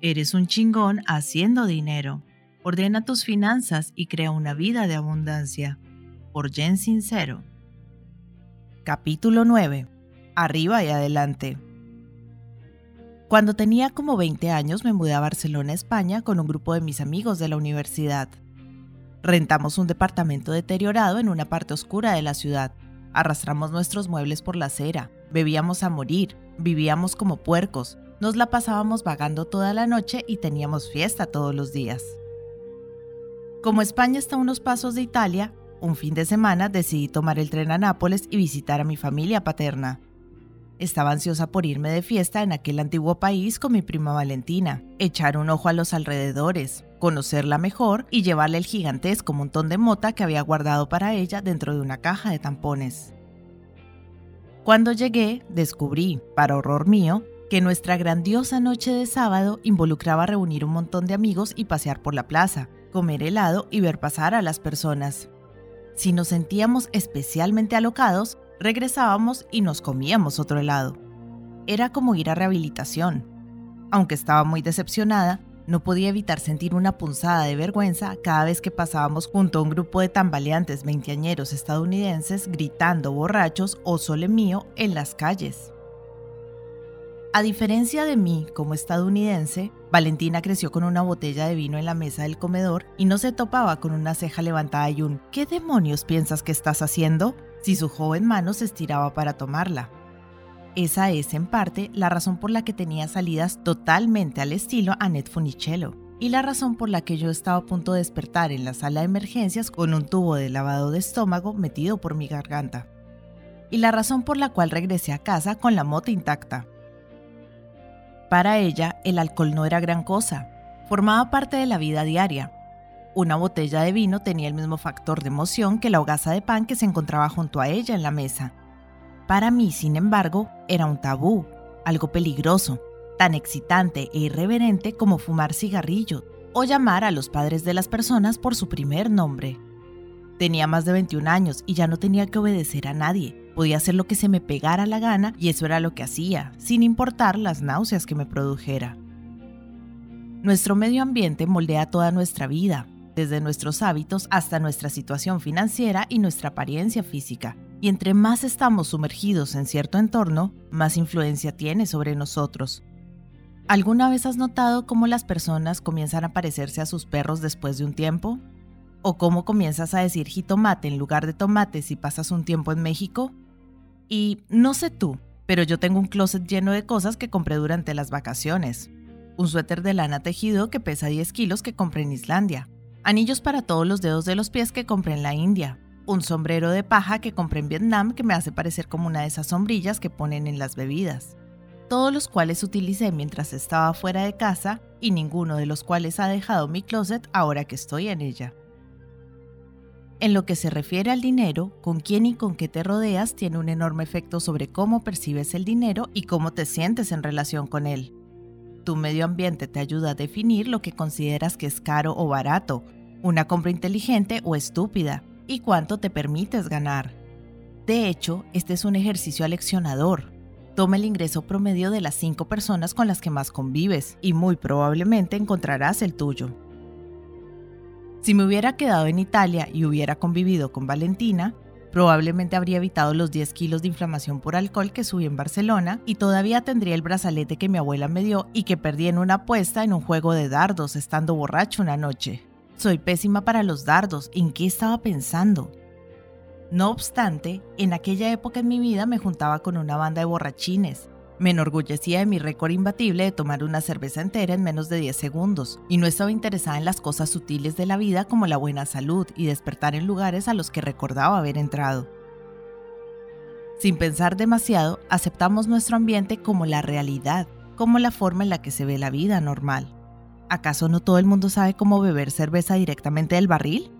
Eres un chingón haciendo dinero. Ordena tus finanzas y crea una vida de abundancia. Por Jen Sincero. Capítulo 9. Arriba y adelante. Cuando tenía como 20 años me mudé a Barcelona, España, con un grupo de mis amigos de la universidad. Rentamos un departamento deteriorado en una parte oscura de la ciudad. Arrastramos nuestros muebles por la acera, bebíamos a morir, vivíamos como puercos, nos la pasábamos vagando toda la noche y teníamos fiesta todos los días. Como España está a unos pasos de Italia, un fin de semana decidí tomar el tren a Nápoles y visitar a mi familia paterna. Estaba ansiosa por irme de fiesta en aquel antiguo país con mi prima Valentina, echar un ojo a los alrededores, conocerla mejor y llevarle el gigantesco montón de mota que había guardado para ella dentro de una caja de tampones. Cuando llegué, descubrí, para horror mío, que nuestra grandiosa noche de sábado involucraba reunir un montón de amigos y pasear por la plaza, comer helado y ver pasar a las personas. Si nos sentíamos especialmente alocados, regresábamos y nos comíamos otro helado. Era como ir a rehabilitación. Aunque estaba muy decepcionada, no podía evitar sentir una punzada de vergüenza cada vez que pasábamos junto a un grupo de tambaleantes veinteañeros estadounidenses gritando borrachos o sole mío en las calles. A diferencia de mí como estadounidense, Valentina creció con una botella de vino en la mesa del comedor y no se topaba con una ceja levantada y un ¿qué demonios piensas que estás haciendo? si su joven mano se estiraba para tomarla. Esa es, en parte, la razón por la que tenía salidas totalmente al estilo Annette Funicello, y la razón por la que yo estaba a punto de despertar en la sala de emergencias con un tubo de lavado de estómago metido por mi garganta. Y la razón por la cual regresé a casa con la moto intacta. Para ella, el alcohol no era gran cosa, formaba parte de la vida diaria, una botella de vino tenía el mismo factor de emoción que la hogaza de pan que se encontraba junto a ella en la mesa. Para mí, sin embargo, era un tabú, algo peligroso, tan excitante e irreverente como fumar cigarrillo o llamar a los padres de las personas por su primer nombre. Tenía más de 21 años y ya no tenía que obedecer a nadie. Podía hacer lo que se me pegara la gana y eso era lo que hacía, sin importar las náuseas que me produjera. Nuestro medio ambiente moldea toda nuestra vida, desde nuestros hábitos hasta nuestra situación financiera y nuestra apariencia física. Y entre más estamos sumergidos en cierto entorno, más influencia tiene sobre nosotros. ¿Alguna vez has notado cómo las personas comienzan a parecerse a sus perros después de un tiempo? ¿O cómo comienzas a decir jitomate en lugar de tomate si pasas un tiempo en México? Y no sé tú, pero yo tengo un closet lleno de cosas que compré durante las vacaciones. Un suéter de lana tejido que pesa 10 kilos que compré en Islandia anillos para todos los dedos de los pies que compré en la India, un sombrero de paja que compré en Vietnam que me hace parecer como una de esas sombrillas que ponen en las bebidas, todos los cuales utilicé mientras estaba fuera de casa y ninguno de los cuales ha dejado mi closet ahora que estoy en ella. En lo que se refiere al dinero, con quién y con qué te rodeas tiene un enorme efecto sobre cómo percibes el dinero y cómo te sientes en relación con él. Tu medio ambiente te ayuda a definir lo que consideras que es caro o barato, una compra inteligente o estúpida, y cuánto te permites ganar. De hecho, este es un ejercicio aleccionador. Toma el ingreso promedio de las cinco personas con las que más convives y muy probablemente encontrarás el tuyo. Si me hubiera quedado en Italia y hubiera convivido con Valentina, probablemente habría evitado los 10 kilos de inflamación por alcohol que subí en Barcelona y todavía tendría el brazalete que mi abuela me dio y que perdí en una apuesta en un juego de dardos estando borracho una noche. Soy pésima para los dardos. ¿En qué estaba pensando? No obstante, en aquella época en mi vida me juntaba con una banda de borrachines. Me enorgullecía de mi récord imbatible de tomar una cerveza entera en menos de 10 segundos, y no estaba interesada en las cosas sutiles de la vida como la buena salud y despertar en lugares a los que recordaba haber entrado. Sin pensar demasiado, aceptamos nuestro ambiente como la realidad, como la forma en la que se ve la vida normal. ¿Acaso no todo el mundo sabe cómo beber cerveza directamente del barril?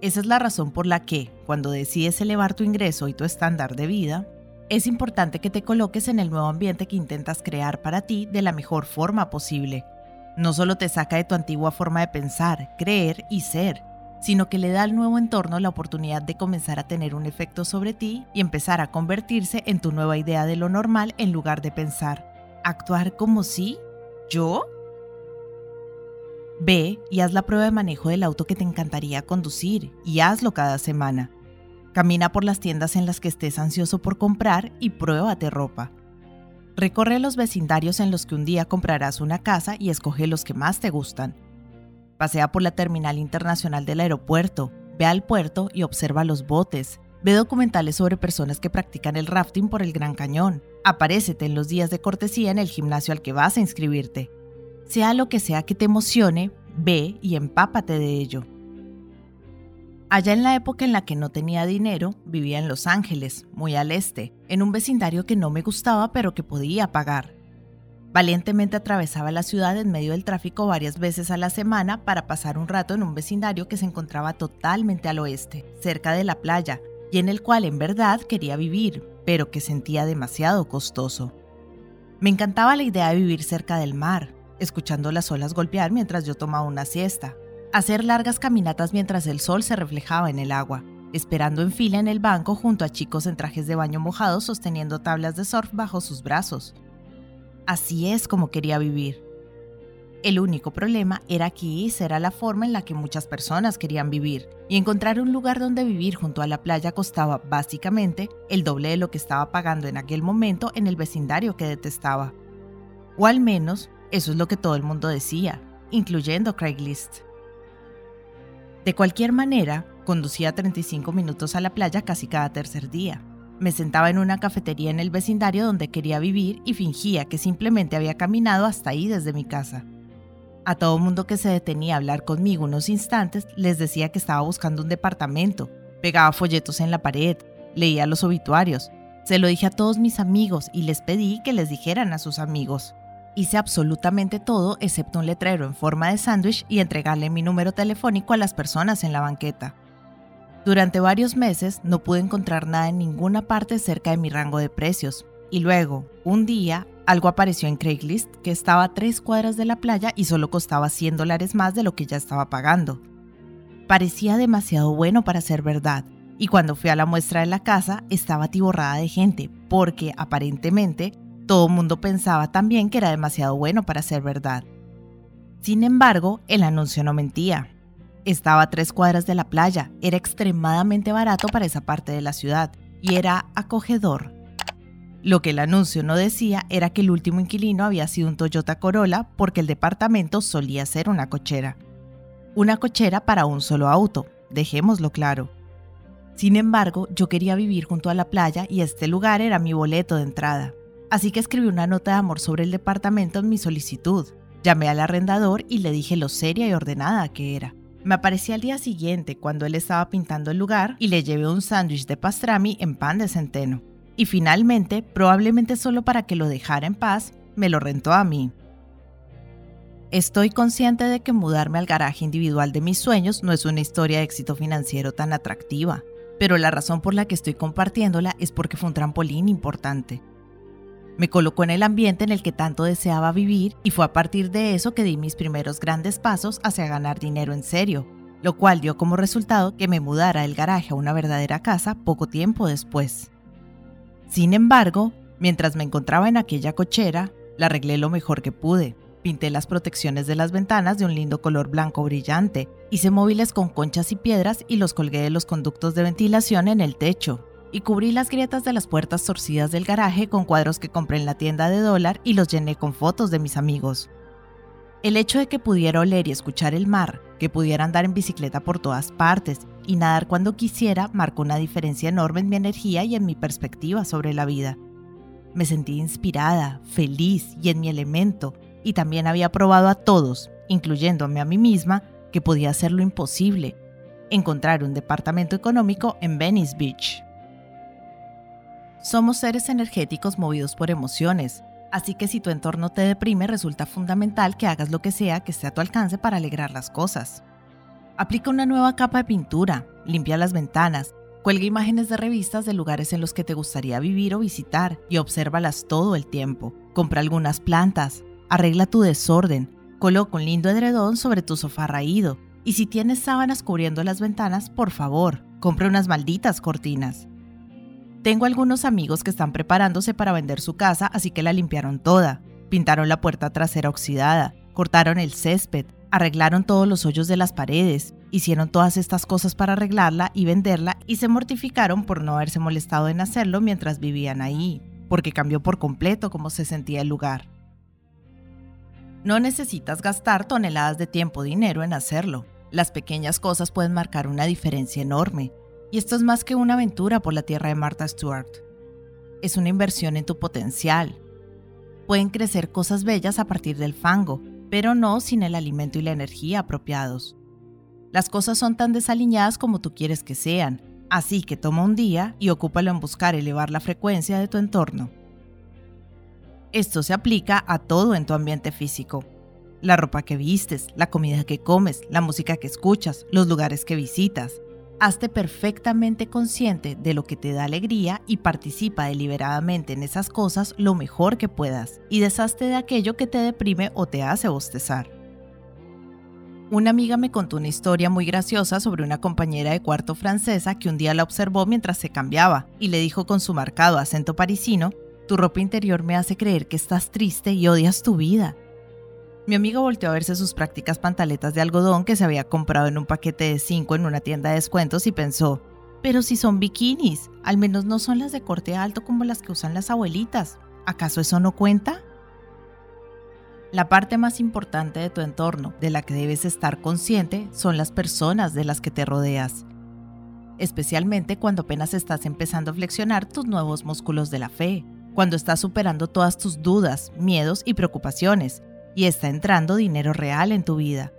Esa es la razón por la que, cuando decides elevar tu ingreso y tu estándar de vida, es importante que te coloques en el nuevo ambiente que intentas crear para ti de la mejor forma posible. No solo te saca de tu antigua forma de pensar, creer y ser, sino que le da al nuevo entorno la oportunidad de comenzar a tener un efecto sobre ti y empezar a convertirse en tu nueva idea de lo normal en lugar de pensar, actuar como si, yo Ve y haz la prueba de manejo del auto que te encantaría conducir y hazlo cada semana. Camina por las tiendas en las que estés ansioso por comprar y pruébate ropa. Recorre los vecindarios en los que un día comprarás una casa y escoge los que más te gustan. Pasea por la terminal internacional del aeropuerto, ve al puerto y observa los botes. Ve documentales sobre personas que practican el rafting por el Gran Cañón. Aparécete en los días de cortesía en el gimnasio al que vas a inscribirte. Sea lo que sea que te emocione, ve y empápate de ello. Allá en la época en la que no tenía dinero, vivía en Los Ángeles, muy al este, en un vecindario que no me gustaba pero que podía pagar. Valientemente atravesaba la ciudad en medio del tráfico varias veces a la semana para pasar un rato en un vecindario que se encontraba totalmente al oeste, cerca de la playa, y en el cual en verdad quería vivir, pero que sentía demasiado costoso. Me encantaba la idea de vivir cerca del mar, escuchando las olas golpear mientras yo tomaba una siesta, hacer largas caminatas mientras el sol se reflejaba en el agua, esperando en fila en el banco junto a chicos en trajes de baño mojados sosteniendo tablas de surf bajo sus brazos. Así es como quería vivir. El único problema era que esa era la forma en la que muchas personas querían vivir, y encontrar un lugar donde vivir junto a la playa costaba básicamente el doble de lo que estaba pagando en aquel momento en el vecindario que detestaba. O al menos, eso es lo que todo el mundo decía, incluyendo Craigslist. De cualquier manera, conducía 35 minutos a la playa casi cada tercer día. Me sentaba en una cafetería en el vecindario donde quería vivir y fingía que simplemente había caminado hasta ahí desde mi casa. A todo mundo que se detenía a hablar conmigo unos instantes les decía que estaba buscando un departamento, pegaba folletos en la pared, leía los obituarios. Se lo dije a todos mis amigos y les pedí que les dijeran a sus amigos. Hice absolutamente todo excepto un letrero en forma de sándwich y entregarle mi número telefónico a las personas en la banqueta. Durante varios meses no pude encontrar nada en ninguna parte cerca de mi rango de precios, y luego, un día, algo apareció en Craigslist que estaba a tres cuadras de la playa y solo costaba 100 dólares más de lo que ya estaba pagando. Parecía demasiado bueno para ser verdad, y cuando fui a la muestra de la casa estaba atiborrada de gente, porque aparentemente todo el mundo pensaba también que era demasiado bueno para ser verdad. Sin embargo, el anuncio no mentía. Estaba a tres cuadras de la playa, era extremadamente barato para esa parte de la ciudad y era acogedor. Lo que el anuncio no decía era que el último inquilino había sido un Toyota Corolla porque el departamento solía ser una cochera. Una cochera para un solo auto, dejémoslo claro. Sin embargo, yo quería vivir junto a la playa y este lugar era mi boleto de entrada. Así que escribí una nota de amor sobre el departamento en mi solicitud. Llamé al arrendador y le dije lo seria y ordenada que era. Me aparecí al día siguiente cuando él estaba pintando el lugar y le llevé un sándwich de pastrami en pan de centeno. Y finalmente, probablemente solo para que lo dejara en paz, me lo rentó a mí. Estoy consciente de que mudarme al garaje individual de mis sueños no es una historia de éxito financiero tan atractiva, pero la razón por la que estoy compartiéndola es porque fue un trampolín importante. Me colocó en el ambiente en el que tanto deseaba vivir y fue a partir de eso que di mis primeros grandes pasos hacia ganar dinero en serio, lo cual dio como resultado que me mudara del garaje a una verdadera casa poco tiempo después. Sin embargo, mientras me encontraba en aquella cochera, la arreglé lo mejor que pude. Pinté las protecciones de las ventanas de un lindo color blanco brillante, hice móviles con conchas y piedras y los colgué de los conductos de ventilación en el techo, y cubrí las grietas de las puertas torcidas del garaje con cuadros que compré en la tienda de dólar y los llené con fotos de mis amigos. El hecho de que pudiera oler y escuchar el mar, que pudiera andar en bicicleta por todas partes y nadar cuando quisiera marcó una diferencia enorme en mi energía y en mi perspectiva sobre la vida. Me sentí inspirada, feliz y en mi elemento, y también había probado a todos, incluyéndome a mí misma, que podía hacer lo imposible, encontrar un departamento económico en Venice Beach. Somos seres energéticos movidos por emociones, así que si tu entorno te deprime resulta fundamental que hagas lo que sea que esté a tu alcance para alegrar las cosas. Aplica una nueva capa de pintura, limpia las ventanas, cuelga imágenes de revistas de lugares en los que te gustaría vivir o visitar y obsérvalas todo el tiempo. Compra algunas plantas, arregla tu desorden, coloca un lindo edredón sobre tu sofá raído y si tienes sábanas cubriendo las ventanas, por favor, compra unas malditas cortinas. Tengo algunos amigos que están preparándose para vender su casa, así que la limpiaron toda. Pintaron la puerta trasera oxidada, cortaron el césped, Arreglaron todos los hoyos de las paredes, hicieron todas estas cosas para arreglarla y venderla y se mortificaron por no haberse molestado en hacerlo mientras vivían ahí, porque cambió por completo cómo se sentía el lugar. No necesitas gastar toneladas de tiempo o dinero en hacerlo. Las pequeñas cosas pueden marcar una diferencia enorme. Y esto es más que una aventura por la tierra de Martha Stewart. Es una inversión en tu potencial. Pueden crecer cosas bellas a partir del fango, pero no sin el alimento y la energía apropiados. Las cosas son tan desaliñadas como tú quieres que sean, así que toma un día y ocúpalo en buscar elevar la frecuencia de tu entorno. Esto se aplica a todo en tu ambiente físico. La ropa que vistes, la comida que comes, la música que escuchas, los lugares que visitas. Hazte perfectamente consciente de lo que te da alegría y participa deliberadamente en esas cosas lo mejor que puedas y deshazte de aquello que te deprime o te hace bostezar. Una amiga me contó una historia muy graciosa sobre una compañera de cuarto francesa que un día la observó mientras se cambiaba y le dijo con su marcado acento parisino tu ropa interior me hace creer que estás triste y odias tu vida. Mi amiga volteó a verse sus prácticas pantaletas de algodón que se había comprado en un paquete de cinco en una tienda de descuentos y pensó, pero si son bikinis, al menos no son las de corte alto como las que usan las abuelitas. ¿Acaso eso no cuenta? La parte más importante de tu entorno, de la que debes estar consciente, son las personas de las que te rodeas. Especialmente cuando apenas estás empezando a flexionar tus nuevos músculos de la fe, cuando estás superando todas tus dudas, miedos y preocupaciones y está entrando dinero real en tu vida.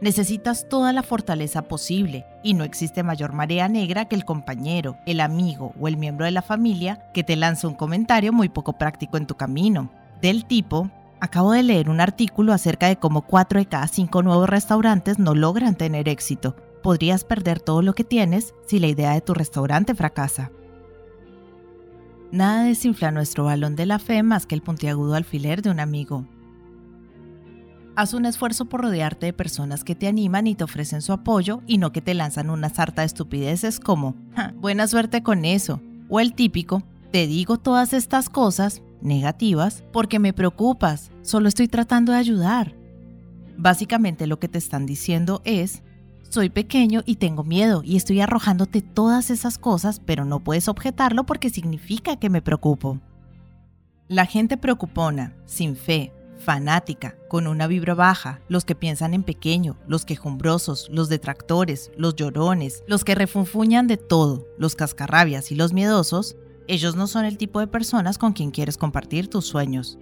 Necesitas toda la fortaleza posible y no existe mayor marea negra que el compañero, el amigo o el miembro de la familia que te lanza un comentario muy poco práctico en tu camino. Del tipo, acabo de leer un artículo acerca de cómo 4 de cada 5 nuevos restaurantes no logran tener éxito. Podrías perder todo lo que tienes si la idea de tu restaurante fracasa. Nada desinfla nuestro balón de la fe más que el puntiagudo alfiler de un amigo. Haz un esfuerzo por rodearte de personas que te animan y te ofrecen su apoyo y no que te lanzan una sarta de estupideces como, buena suerte con eso, o el típico, te digo todas estas cosas negativas porque me preocupas, solo estoy tratando de ayudar. Básicamente lo que te están diciendo es, soy pequeño y tengo miedo y estoy arrojándote todas esas cosas, pero no puedes objetarlo porque significa que me preocupo. La gente preocupona, sin fe, fanática, con una vibra baja, los que piensan en pequeño, los quejumbrosos, los detractores, los llorones, los que refunfuñan de todo, los cascarrabias y los miedosos, ellos no son el tipo de personas con quien quieres compartir tus sueños.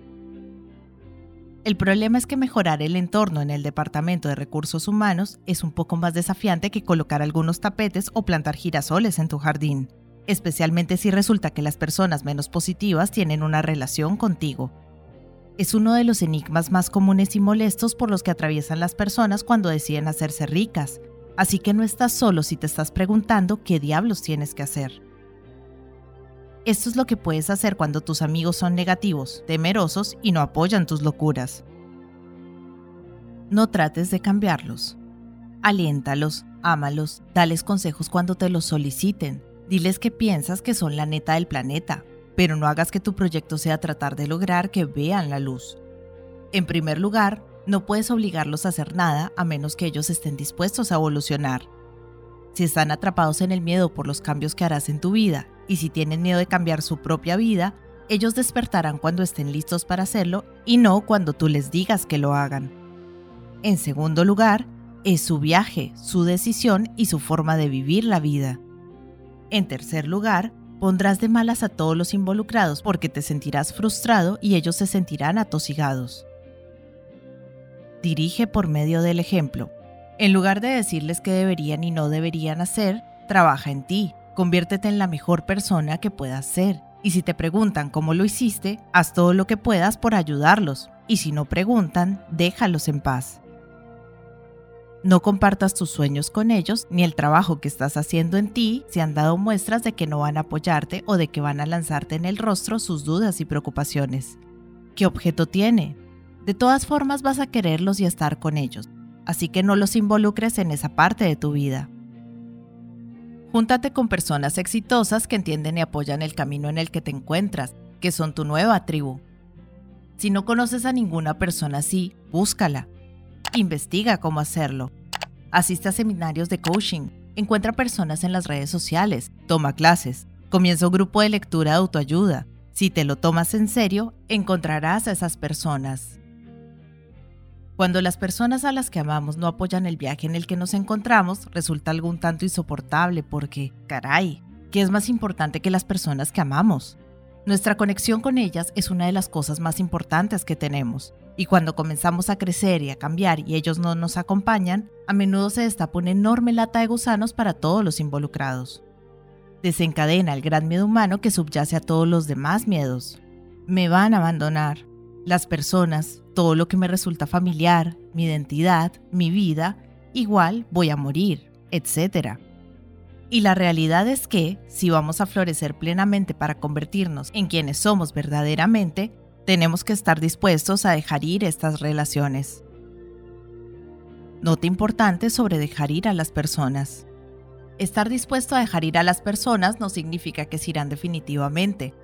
El problema es que mejorar el entorno en el Departamento de Recursos Humanos es un poco más desafiante que colocar algunos tapetes o plantar girasoles en tu jardín, especialmente si resulta que las personas menos positivas tienen una relación contigo. Es uno de los enigmas más comunes y molestos por los que atraviesan las personas cuando deciden hacerse ricas, así que no estás solo si te estás preguntando qué diablos tienes que hacer. Esto es lo que puedes hacer cuando tus amigos son negativos, temerosos y no apoyan tus locuras. No trates de cambiarlos. Aliéntalos, ámalos, dales consejos cuando te los soliciten. Diles que piensas que son la neta del planeta, pero no hagas que tu proyecto sea tratar de lograr que vean la luz. En primer lugar, no puedes obligarlos a hacer nada a menos que ellos estén dispuestos a evolucionar. Si están atrapados en el miedo por los cambios que harás en tu vida y si tienen miedo de cambiar su propia vida, ellos despertarán cuando estén listos para hacerlo y no cuando tú les digas que lo hagan. En segundo lugar, es su viaje, su decisión y su forma de vivir la vida. En tercer lugar, pondrás de malas a todos los involucrados porque te sentirás frustrado y ellos se sentirán atosigados. Dirige por medio del ejemplo. En lugar de decirles qué deberían y no deberían hacer, trabaja en ti, Conviértete en la mejor persona que puedas ser. Y si te preguntan cómo lo hiciste, haz todo lo que puedas por ayudarlos. Y si no preguntan, déjalos en paz. No compartas tus sueños con ellos ni el trabajo que estás haciendo en ti si han dado muestras de que no van a apoyarte o de que van a lanzarte en el rostro sus dudas y preocupaciones. ¿Qué objeto tiene? De todas formas vas a quererlos y estar con ellos, así que no los involucres en esa parte de tu vida. Júntate con personas exitosas que entienden y apoyan el camino en el que te encuentras, que son tu nueva tribu. Si no conoces a ninguna persona así, búscala. Investiga cómo hacerlo. Asiste a seminarios de coaching. Encuentra personas en las redes sociales. Toma clases. Comienza un grupo de lectura de autoayuda. Si te lo tomas en serio, encontrarás a esas personas. Cuando las personas a las que amamos no apoyan el viaje en el que nos encontramos, resulta algún tanto insoportable porque, caray, ¿qué es más importante que las personas que amamos? Nuestra conexión con ellas es una de las cosas más importantes que tenemos, y cuando comenzamos a crecer y a cambiar y ellos no nos acompañan, a menudo se destapa una enorme lata de gusanos para todos los involucrados. Desencadena el gran miedo humano que subyace a todos los demás miedos. Me van a abandonar. Las personas, todo lo que me resulta familiar, mi identidad, mi vida, igual voy a morir, etc. Y la realidad es que, si vamos a florecer plenamente para convertirnos en quienes somos verdaderamente, tenemos que estar dispuestos a dejar ir estas relaciones. Nota importante sobre dejar ir a las personas. Estar dispuesto a dejar ir a las personas no significa que se irán definitivamente,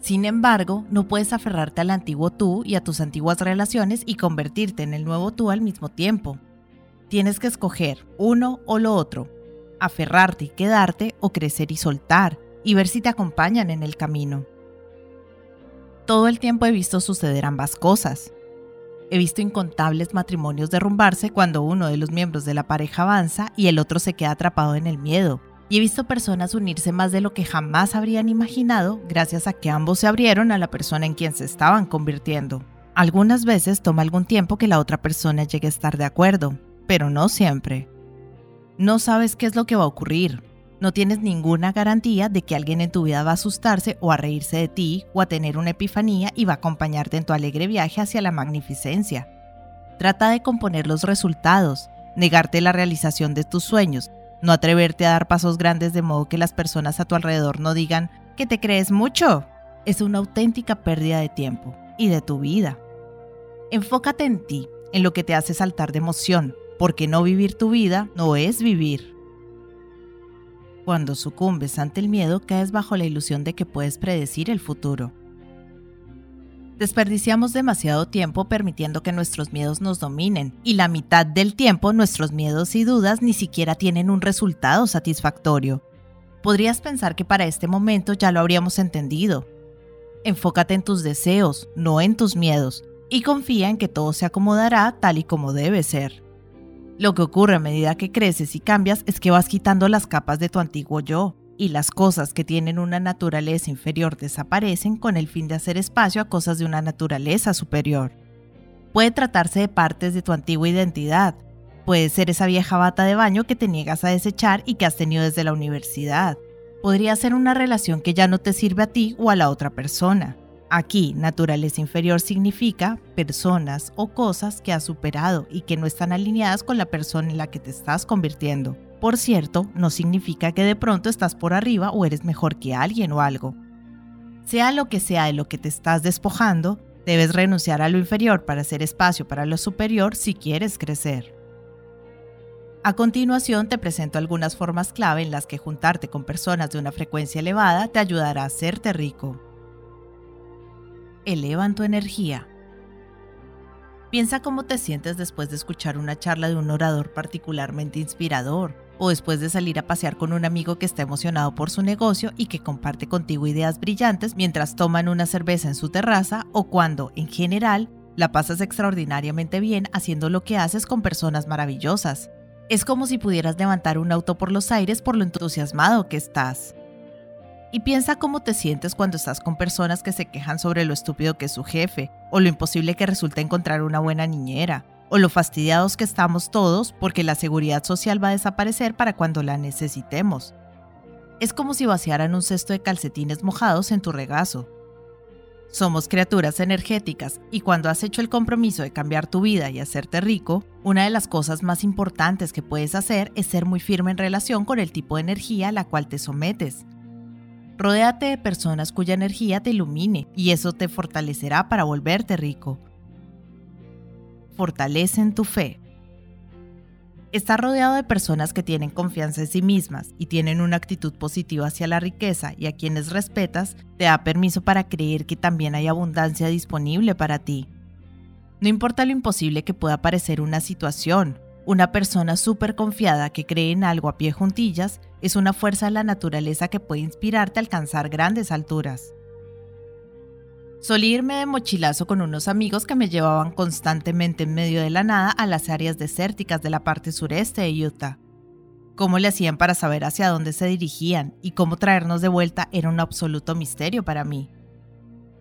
sin embargo, no puedes aferrarte al antiguo tú y a tus antiguas relaciones y convertirte en el nuevo tú al mismo tiempo. Tienes que escoger uno o lo otro, aferrarte y quedarte o crecer y soltar y ver si te acompañan en el camino. Todo el tiempo he visto suceder ambas cosas. He visto incontables matrimonios derrumbarse cuando uno de los miembros de la pareja avanza y el otro se queda atrapado en el miedo, y he visto personas unirse más de lo que jamás habrían imaginado gracias a que ambos se abrieron a la persona en quien se estaban convirtiendo. Algunas veces toma algún tiempo que la otra persona llegue a estar de acuerdo, pero no siempre. No sabes qué es lo que va a ocurrir. No tienes ninguna garantía de que alguien en tu vida va a asustarse o a reírse de ti o a tener una epifanía y va a acompañarte en tu alegre viaje hacia la magnificencia. Trata de componer los resultados, negarte la realización de tus sueños no atreverte a dar pasos grandes de modo que las personas a tu alrededor no digan que te crees mucho. Es una auténtica pérdida de tiempo y de tu vida. Enfócate en ti, en lo que te hace saltar de emoción, porque no vivir tu vida no es vivir. Cuando sucumbes ante el miedo, caes bajo la ilusión de que puedes predecir el futuro. Desperdiciamos demasiado tiempo permitiendo que nuestros miedos nos dominen y la mitad del tiempo nuestros miedos y dudas ni siquiera tienen un resultado satisfactorio. Podrías pensar que para este momento ya lo habríamos entendido. Enfócate en tus deseos, no en tus miedos, y confía en que todo se acomodará tal y como debe ser. Lo que ocurre a medida que creces y cambias es que vas quitando las capas de tu antiguo yo, y las cosas que tienen una naturaleza inferior desaparecen con el fin de hacer espacio a cosas de una naturaleza superior. Puede tratarse de partes de tu antigua identidad, puede ser esa vieja bata de baño que te niegas a desechar y que has tenido desde la universidad. Podría ser una relación que ya no te sirve a ti o a la otra persona. Aquí, naturaleza inferior significa personas o cosas que has superado y que no están alineadas con la persona en la que te estás convirtiendo. Por cierto, no significa que de pronto estás por arriba o eres mejor que alguien o algo. Sea lo que sea de lo que te estás despojando, debes renunciar a lo inferior para hacer espacio para lo superior si quieres crecer. A continuación te presento algunas formas clave en las que juntarte con personas de una frecuencia elevada te ayudará a hacerte rico. Elevan tu energía. Piensa cómo te sientes después de escuchar una charla de un orador particularmente inspirador o después de salir a pasear con un amigo que está emocionado por su negocio y que comparte contigo ideas brillantes mientras toman una cerveza en su terraza o cuando, en general, la pasas extraordinariamente bien haciendo lo que haces con personas maravillosas. Es como si pudieras levantar un auto por los aires por lo entusiasmado que estás. Y piensa cómo te sientes cuando estás con personas que se quejan sobre lo estúpido que es su jefe, o lo imposible que resulta encontrar una buena niñera, o lo fastidiados que estamos todos porque la seguridad social va a desaparecer para cuando la necesitemos. Es como si vaciaran un cesto de calcetines mojados en tu regazo. Somos criaturas energéticas y cuando has hecho el compromiso de cambiar tu vida y hacerte rico, una de las cosas más importantes que puedes hacer es ser muy firme en relación con el tipo de energía a la cual te sometes. Rodéate de personas cuya energía te ilumine y eso te fortalecerá para volverte rico fortalecen tu fe. Estar rodeado de personas que tienen confianza en sí mismas y tienen una actitud positiva hacia la riqueza y a quienes respetas te da permiso para creer que también hay abundancia disponible para ti. No importa lo imposible que pueda parecer una situación, una persona súper confiada que cree en algo a pie juntillas es una fuerza de la naturaleza que puede inspirarte a alcanzar grandes alturas. Solí irme de mochilazo con unos amigos que me llevaban constantemente en medio de la nada a las áreas desérticas de la parte sureste de Utah. Cómo le hacían para saber hacia dónde se dirigían y cómo traernos de vuelta era un absoluto misterio para mí.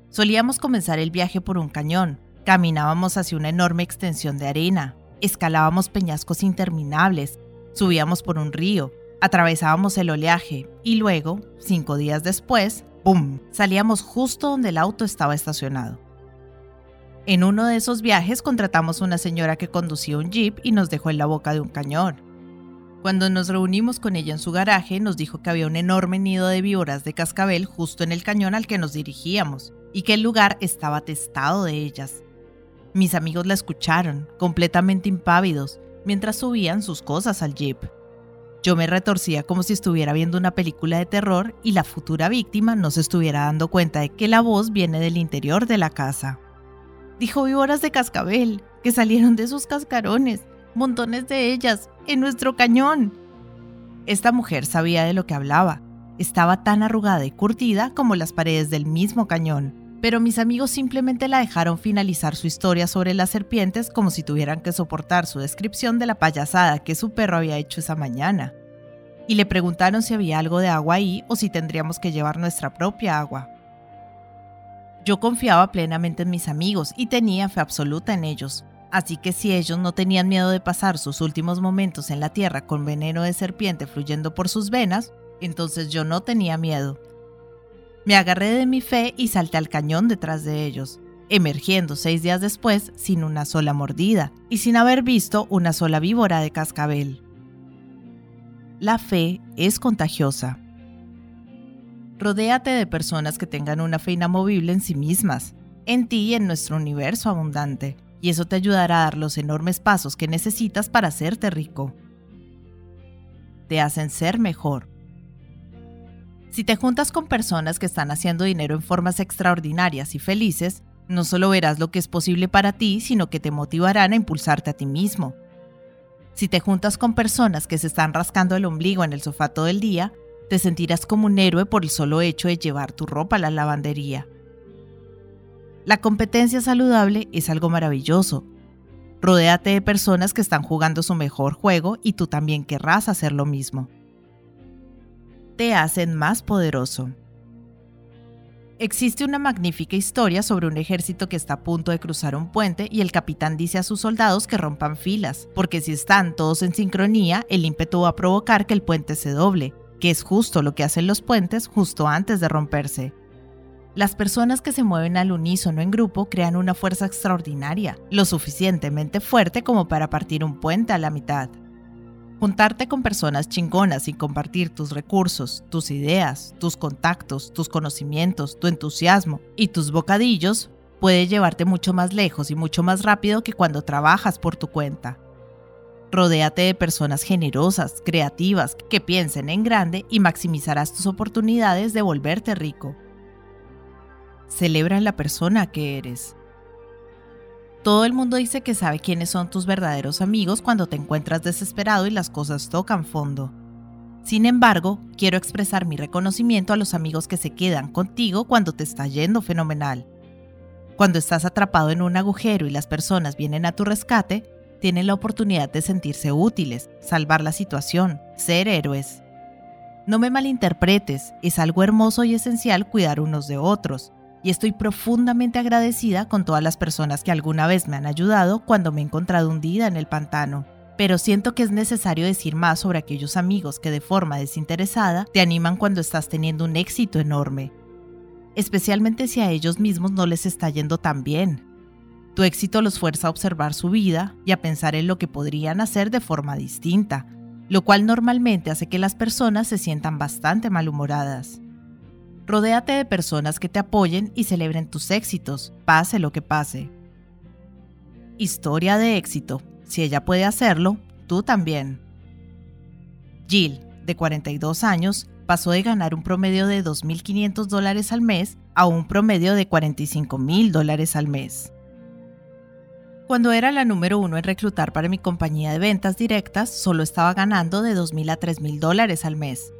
Solíamos comenzar el viaje por un cañón, caminábamos hacia una enorme extensión de arena, escalábamos peñascos interminables, subíamos por un río, atravesábamos el oleaje y luego, cinco días después, ¡pum!, salíamos justo donde el auto estaba estacionado. En uno de esos viajes contratamos una señora que conducía un jeep y nos dejó en la boca de un cañón. Cuando nos reunimos con ella en su garaje, nos dijo que había un enorme nido de víboras de cascabel justo en el cañón al que nos dirigíamos y que el lugar estaba atestado de ellas. Mis amigos la escucharon, completamente impávidos, mientras subían sus cosas al jeep. Yo me retorcía como si estuviera viendo una película de terror y la futura víctima no se estuviera dando cuenta de que la voz viene del interior de la casa. Dijo víboras de cascabel, que salieron de sus cascarones, montones de ellas, en nuestro cañón. Esta mujer sabía de lo que hablaba. Estaba tan arrugada y curtida como las paredes del mismo cañón, pero mis amigos simplemente la dejaron finalizar su historia sobre las serpientes como si tuvieran que soportar su descripción de la payasada que su perro había hecho esa mañana. Y le preguntaron si había algo de agua ahí o si tendríamos que llevar nuestra propia agua. Yo confiaba plenamente en mis amigos y tenía fe absoluta en ellos, así que si ellos no tenían miedo de pasar sus últimos momentos en la tierra con veneno de serpiente fluyendo por sus venas, entonces yo no tenía miedo me agarré de mi fe y salté al cañón detrás de ellos, emergiendo seis días después sin una sola mordida y sin haber visto una sola víbora de cascabel. La fe es contagiosa. Rodéate de personas que tengan una fe inamovible en sí mismas, en ti y en nuestro universo abundante, y eso te ayudará a dar los enormes pasos que necesitas para hacerte rico. Te hacen ser mejor, si te juntas con personas que están haciendo dinero en formas extraordinarias y felices, no solo verás lo que es posible para ti, sino que te motivarán a impulsarte a ti mismo. Si te juntas con personas que se están rascando el ombligo en el sofá todo el día, te sentirás como un héroe por el solo hecho de llevar tu ropa a la lavandería. La competencia saludable es algo maravilloso. Rodéate de personas que están jugando su mejor juego y tú también querrás hacer lo mismo te hacen más poderoso. Existe una magnífica historia sobre un ejército que está a punto de cruzar un puente y el capitán dice a sus soldados que rompan filas, porque si están todos en sincronía, el ímpetu va a provocar que el puente se doble, que es justo lo que hacen los puentes justo antes de romperse. Las personas que se mueven al unísono en grupo crean una fuerza extraordinaria, lo suficientemente fuerte como para partir un puente a la mitad. Juntarte con personas chingonas y compartir tus recursos, tus ideas, tus contactos, tus conocimientos, tu entusiasmo y tus bocadillos puede llevarte mucho más lejos y mucho más rápido que cuando trabajas por tu cuenta. Rodéate de personas generosas, creativas, que piensen en grande y maximizarás tus oportunidades de volverte rico. Celebra la persona que eres. Todo el mundo dice que sabe quiénes son tus verdaderos amigos cuando te encuentras desesperado y las cosas tocan fondo. Sin embargo, quiero expresar mi reconocimiento a los amigos que se quedan contigo cuando te está yendo fenomenal. Cuando estás atrapado en un agujero y las personas vienen a tu rescate, tienen la oportunidad de sentirse útiles, salvar la situación, ser héroes. No me malinterpretes, es algo hermoso y esencial cuidar unos de otros, y estoy profundamente agradecida con todas las personas que alguna vez me han ayudado cuando me he encontrado hundida en el pantano. Pero siento que es necesario decir más sobre aquellos amigos que de forma desinteresada te animan cuando estás teniendo un éxito enorme, especialmente si a ellos mismos no les está yendo tan bien. Tu éxito los fuerza a observar su vida y a pensar en lo que podrían hacer de forma distinta, lo cual normalmente hace que las personas se sientan bastante malhumoradas. Rodéate de personas que te apoyen y celebren tus éxitos, pase lo que pase. Historia de éxito. Si ella puede hacerlo, tú también. Jill, de 42 años, pasó de ganar un promedio de 2.500 dólares al mes a un promedio de 45.000 dólares al mes. Cuando era la número uno en reclutar para mi compañía de ventas directas, solo estaba ganando de 2.000 a 3.000 dólares al mes.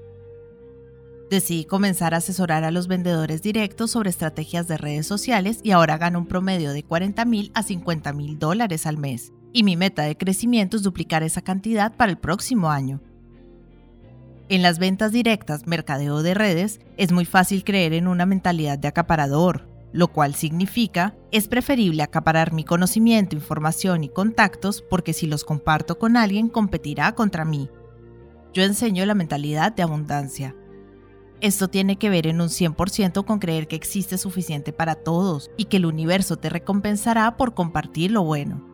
Decidí comenzar a asesorar a los vendedores directos sobre estrategias de redes sociales y ahora gano un promedio de 40.000 a 50.000 dólares al mes. Y mi meta de crecimiento es duplicar esa cantidad para el próximo año. En las ventas directas, mercadeo de redes, es muy fácil creer en una mentalidad de acaparador, lo cual significa es preferible acaparar mi conocimiento, información y contactos porque si los comparto con alguien competirá contra mí. Yo enseño la mentalidad de abundancia. Esto tiene que ver en un 100% con creer que existe suficiente para todos y que el universo te recompensará por compartir lo bueno.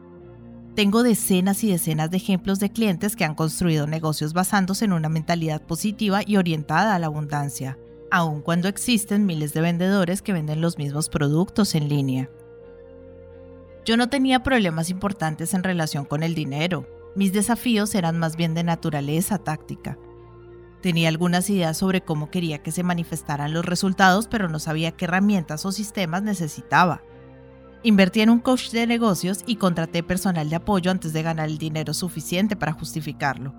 Tengo decenas y decenas de ejemplos de clientes que han construido negocios basándose en una mentalidad positiva y orientada a la abundancia aun cuando existen miles de vendedores que venden los mismos productos en línea. Yo no tenía problemas importantes en relación con el dinero, mis desafíos eran más bien de naturaleza táctica. Tenía algunas ideas sobre cómo quería que se manifestaran los resultados, pero no sabía qué herramientas o sistemas necesitaba. Invertí en un coach de negocios y contraté personal de apoyo antes de ganar el dinero suficiente para justificarlo.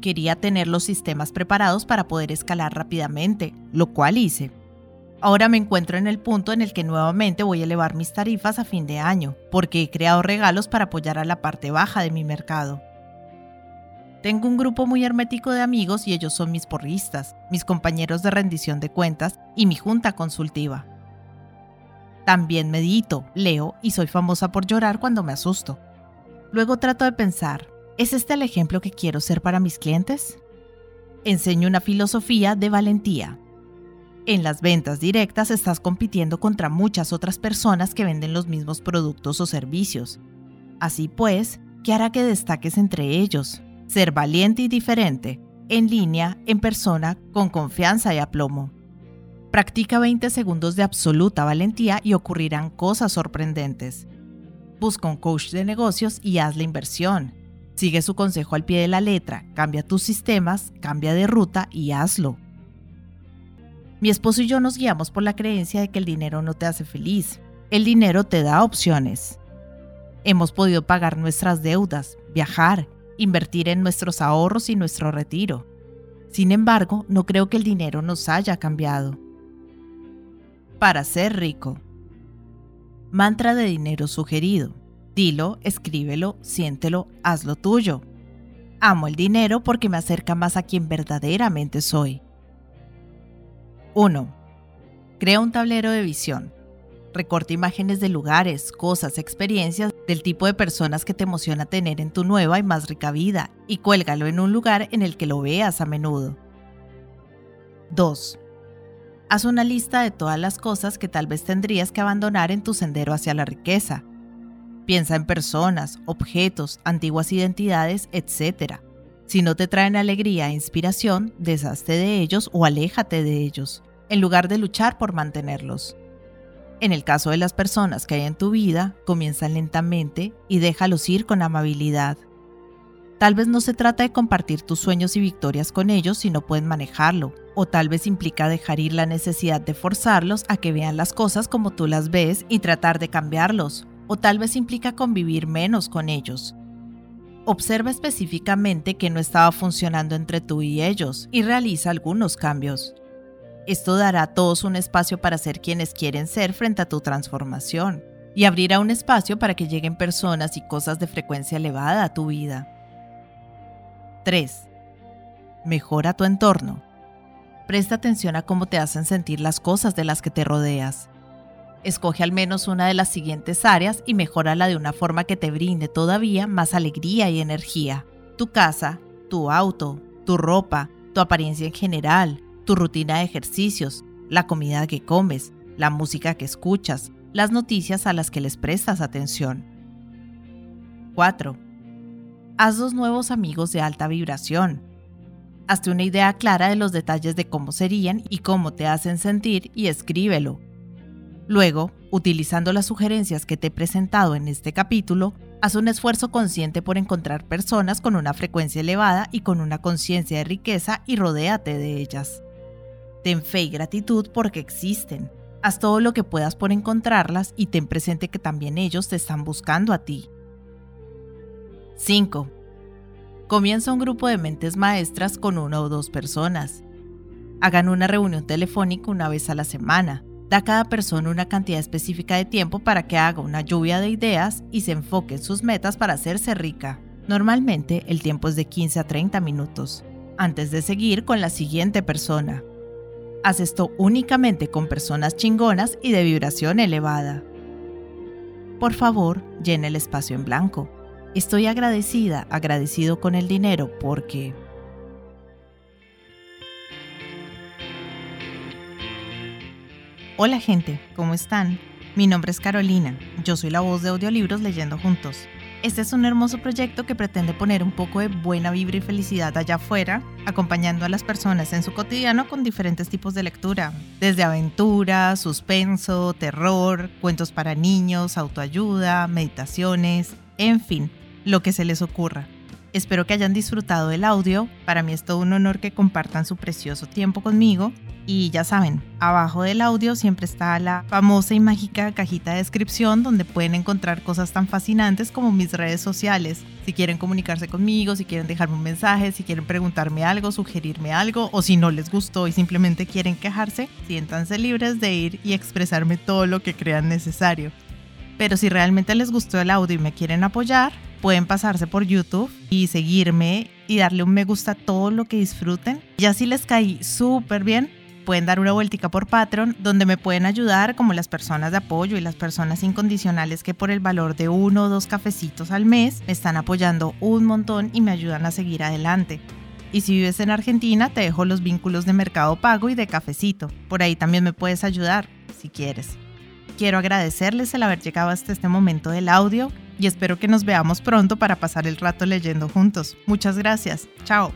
Quería tener los sistemas preparados para poder escalar rápidamente, lo cual hice. Ahora me encuentro en el punto en el que nuevamente voy a elevar mis tarifas a fin de año, porque he creado regalos para apoyar a la parte baja de mi mercado. Tengo un grupo muy hermético de amigos y ellos son mis porristas, mis compañeros de rendición de cuentas y mi junta consultiva. También medito, leo y soy famosa por llorar cuando me asusto. Luego trato de pensar, ¿Es este el ejemplo que quiero ser para mis clientes? Enseño una filosofía de valentía. En las ventas directas estás compitiendo contra muchas otras personas que venden los mismos productos o servicios. Así pues, ¿qué hará que destaques entre ellos? Ser valiente y diferente, en línea, en persona, con confianza y aplomo. Practica 20 segundos de absoluta valentía y ocurrirán cosas sorprendentes. Busca un coach de negocios y haz la inversión. Sigue su consejo al pie de la letra, cambia tus sistemas, cambia de ruta y hazlo. Mi esposo y yo nos guiamos por la creencia de que el dinero no te hace feliz. El dinero te da opciones. Hemos podido pagar nuestras deudas, viajar, invertir en nuestros ahorros y nuestro retiro. Sin embargo, no creo que el dinero nos haya cambiado. Para ser rico. Mantra de dinero sugerido. Dilo, escríbelo, siéntelo, hazlo tuyo. Amo el dinero porque me acerca más a quien verdaderamente soy. 1. Crea un tablero de visión. Recorta imágenes de lugares, cosas, experiencias del tipo de personas que te emociona tener en tu nueva y más rica vida y cuélgalo en un lugar en el que lo veas a menudo. 2. Haz una lista de todas las cosas que tal vez tendrías que abandonar en tu sendero hacia la riqueza Piensa en personas, objetos, antiguas identidades, etc. Si no te traen alegría e inspiración, deshazte de ellos o aléjate de ellos, en lugar de luchar por mantenerlos. En el caso de las personas que hay en tu vida, comienza lentamente y déjalos ir con amabilidad. Tal vez no se trata de compartir tus sueños y victorias con ellos si no pueden manejarlo, o tal vez implica dejar ir la necesidad de forzarlos a que vean las cosas como tú las ves y tratar de cambiarlos, o tal vez implica convivir menos con ellos. Observa específicamente que no estaba funcionando entre tú y ellos y realiza algunos cambios. Esto dará a todos un espacio para ser quienes quieren ser frente a tu transformación y abrirá un espacio para que lleguen personas y cosas de frecuencia elevada a tu vida. 3. Mejora tu entorno. Presta atención a cómo te hacen sentir las cosas de las que te rodeas. Escoge al menos una de las siguientes áreas y mejórala de una forma que te brinde todavía más alegría y energía. Tu casa, tu auto, tu ropa, tu apariencia en general, tu rutina de ejercicios, la comida que comes, la música que escuchas, las noticias a las que les prestas atención. 4. Haz dos nuevos amigos de alta vibración. Hazte una idea clara de los detalles de cómo serían y cómo te hacen sentir y escríbelo. Luego, utilizando las sugerencias que te he presentado en este capítulo, haz un esfuerzo consciente por encontrar personas con una frecuencia elevada y con una conciencia de riqueza y rodéate de ellas. Ten fe y gratitud porque existen. Haz todo lo que puedas por encontrarlas y ten presente que también ellos te están buscando a ti. 5. Comienza un grupo de mentes maestras con una o dos personas. Hagan una reunión telefónica una vez a la semana. Da a cada persona una cantidad específica de tiempo para que haga una lluvia de ideas y se enfoque en sus metas para hacerse rica. Normalmente el tiempo es de 15 a 30 minutos, antes de seguir con la siguiente persona. Haz esto únicamente con personas chingonas y de vibración elevada. Por favor, llene el espacio en blanco. Estoy agradecida, agradecido con el dinero porque... Hola gente, ¿cómo están? Mi nombre es Carolina, yo soy la voz de audiolibros leyendo juntos. Este es un hermoso proyecto que pretende poner un poco de buena vibra y felicidad allá afuera, acompañando a las personas en su cotidiano con diferentes tipos de lectura, desde aventura, suspenso, terror, cuentos para niños, autoayuda, meditaciones, en fin, lo que se les ocurra. Espero que hayan disfrutado del audio, para mí es todo un honor que compartan su precioso tiempo conmigo y ya saben, abajo del audio siempre está la famosa y mágica cajita de descripción donde pueden encontrar cosas tan fascinantes como mis redes sociales. Si quieren comunicarse conmigo, si quieren dejarme un mensaje, si quieren preguntarme algo, sugerirme algo o si no les gustó y simplemente quieren quejarse, siéntanse libres de ir y expresarme todo lo que crean necesario. Pero si realmente les gustó el audio y me quieren apoyar, pueden pasarse por YouTube y seguirme y darle un me gusta a todo lo que disfruten. Ya si les caí súper bien, pueden dar una vueltica por Patreon, donde me pueden ayudar como las personas de apoyo y las personas incondicionales que por el valor de uno o dos cafecitos al mes me están apoyando un montón y me ayudan a seguir adelante. Y si vives en Argentina, te dejo los vínculos de Mercado Pago y de Cafecito. Por ahí también me puedes ayudar, si quieres. Quiero agradecerles el haber llegado hasta este momento del audio y espero que nos veamos pronto para pasar el rato leyendo juntos. Muchas gracias. Chao.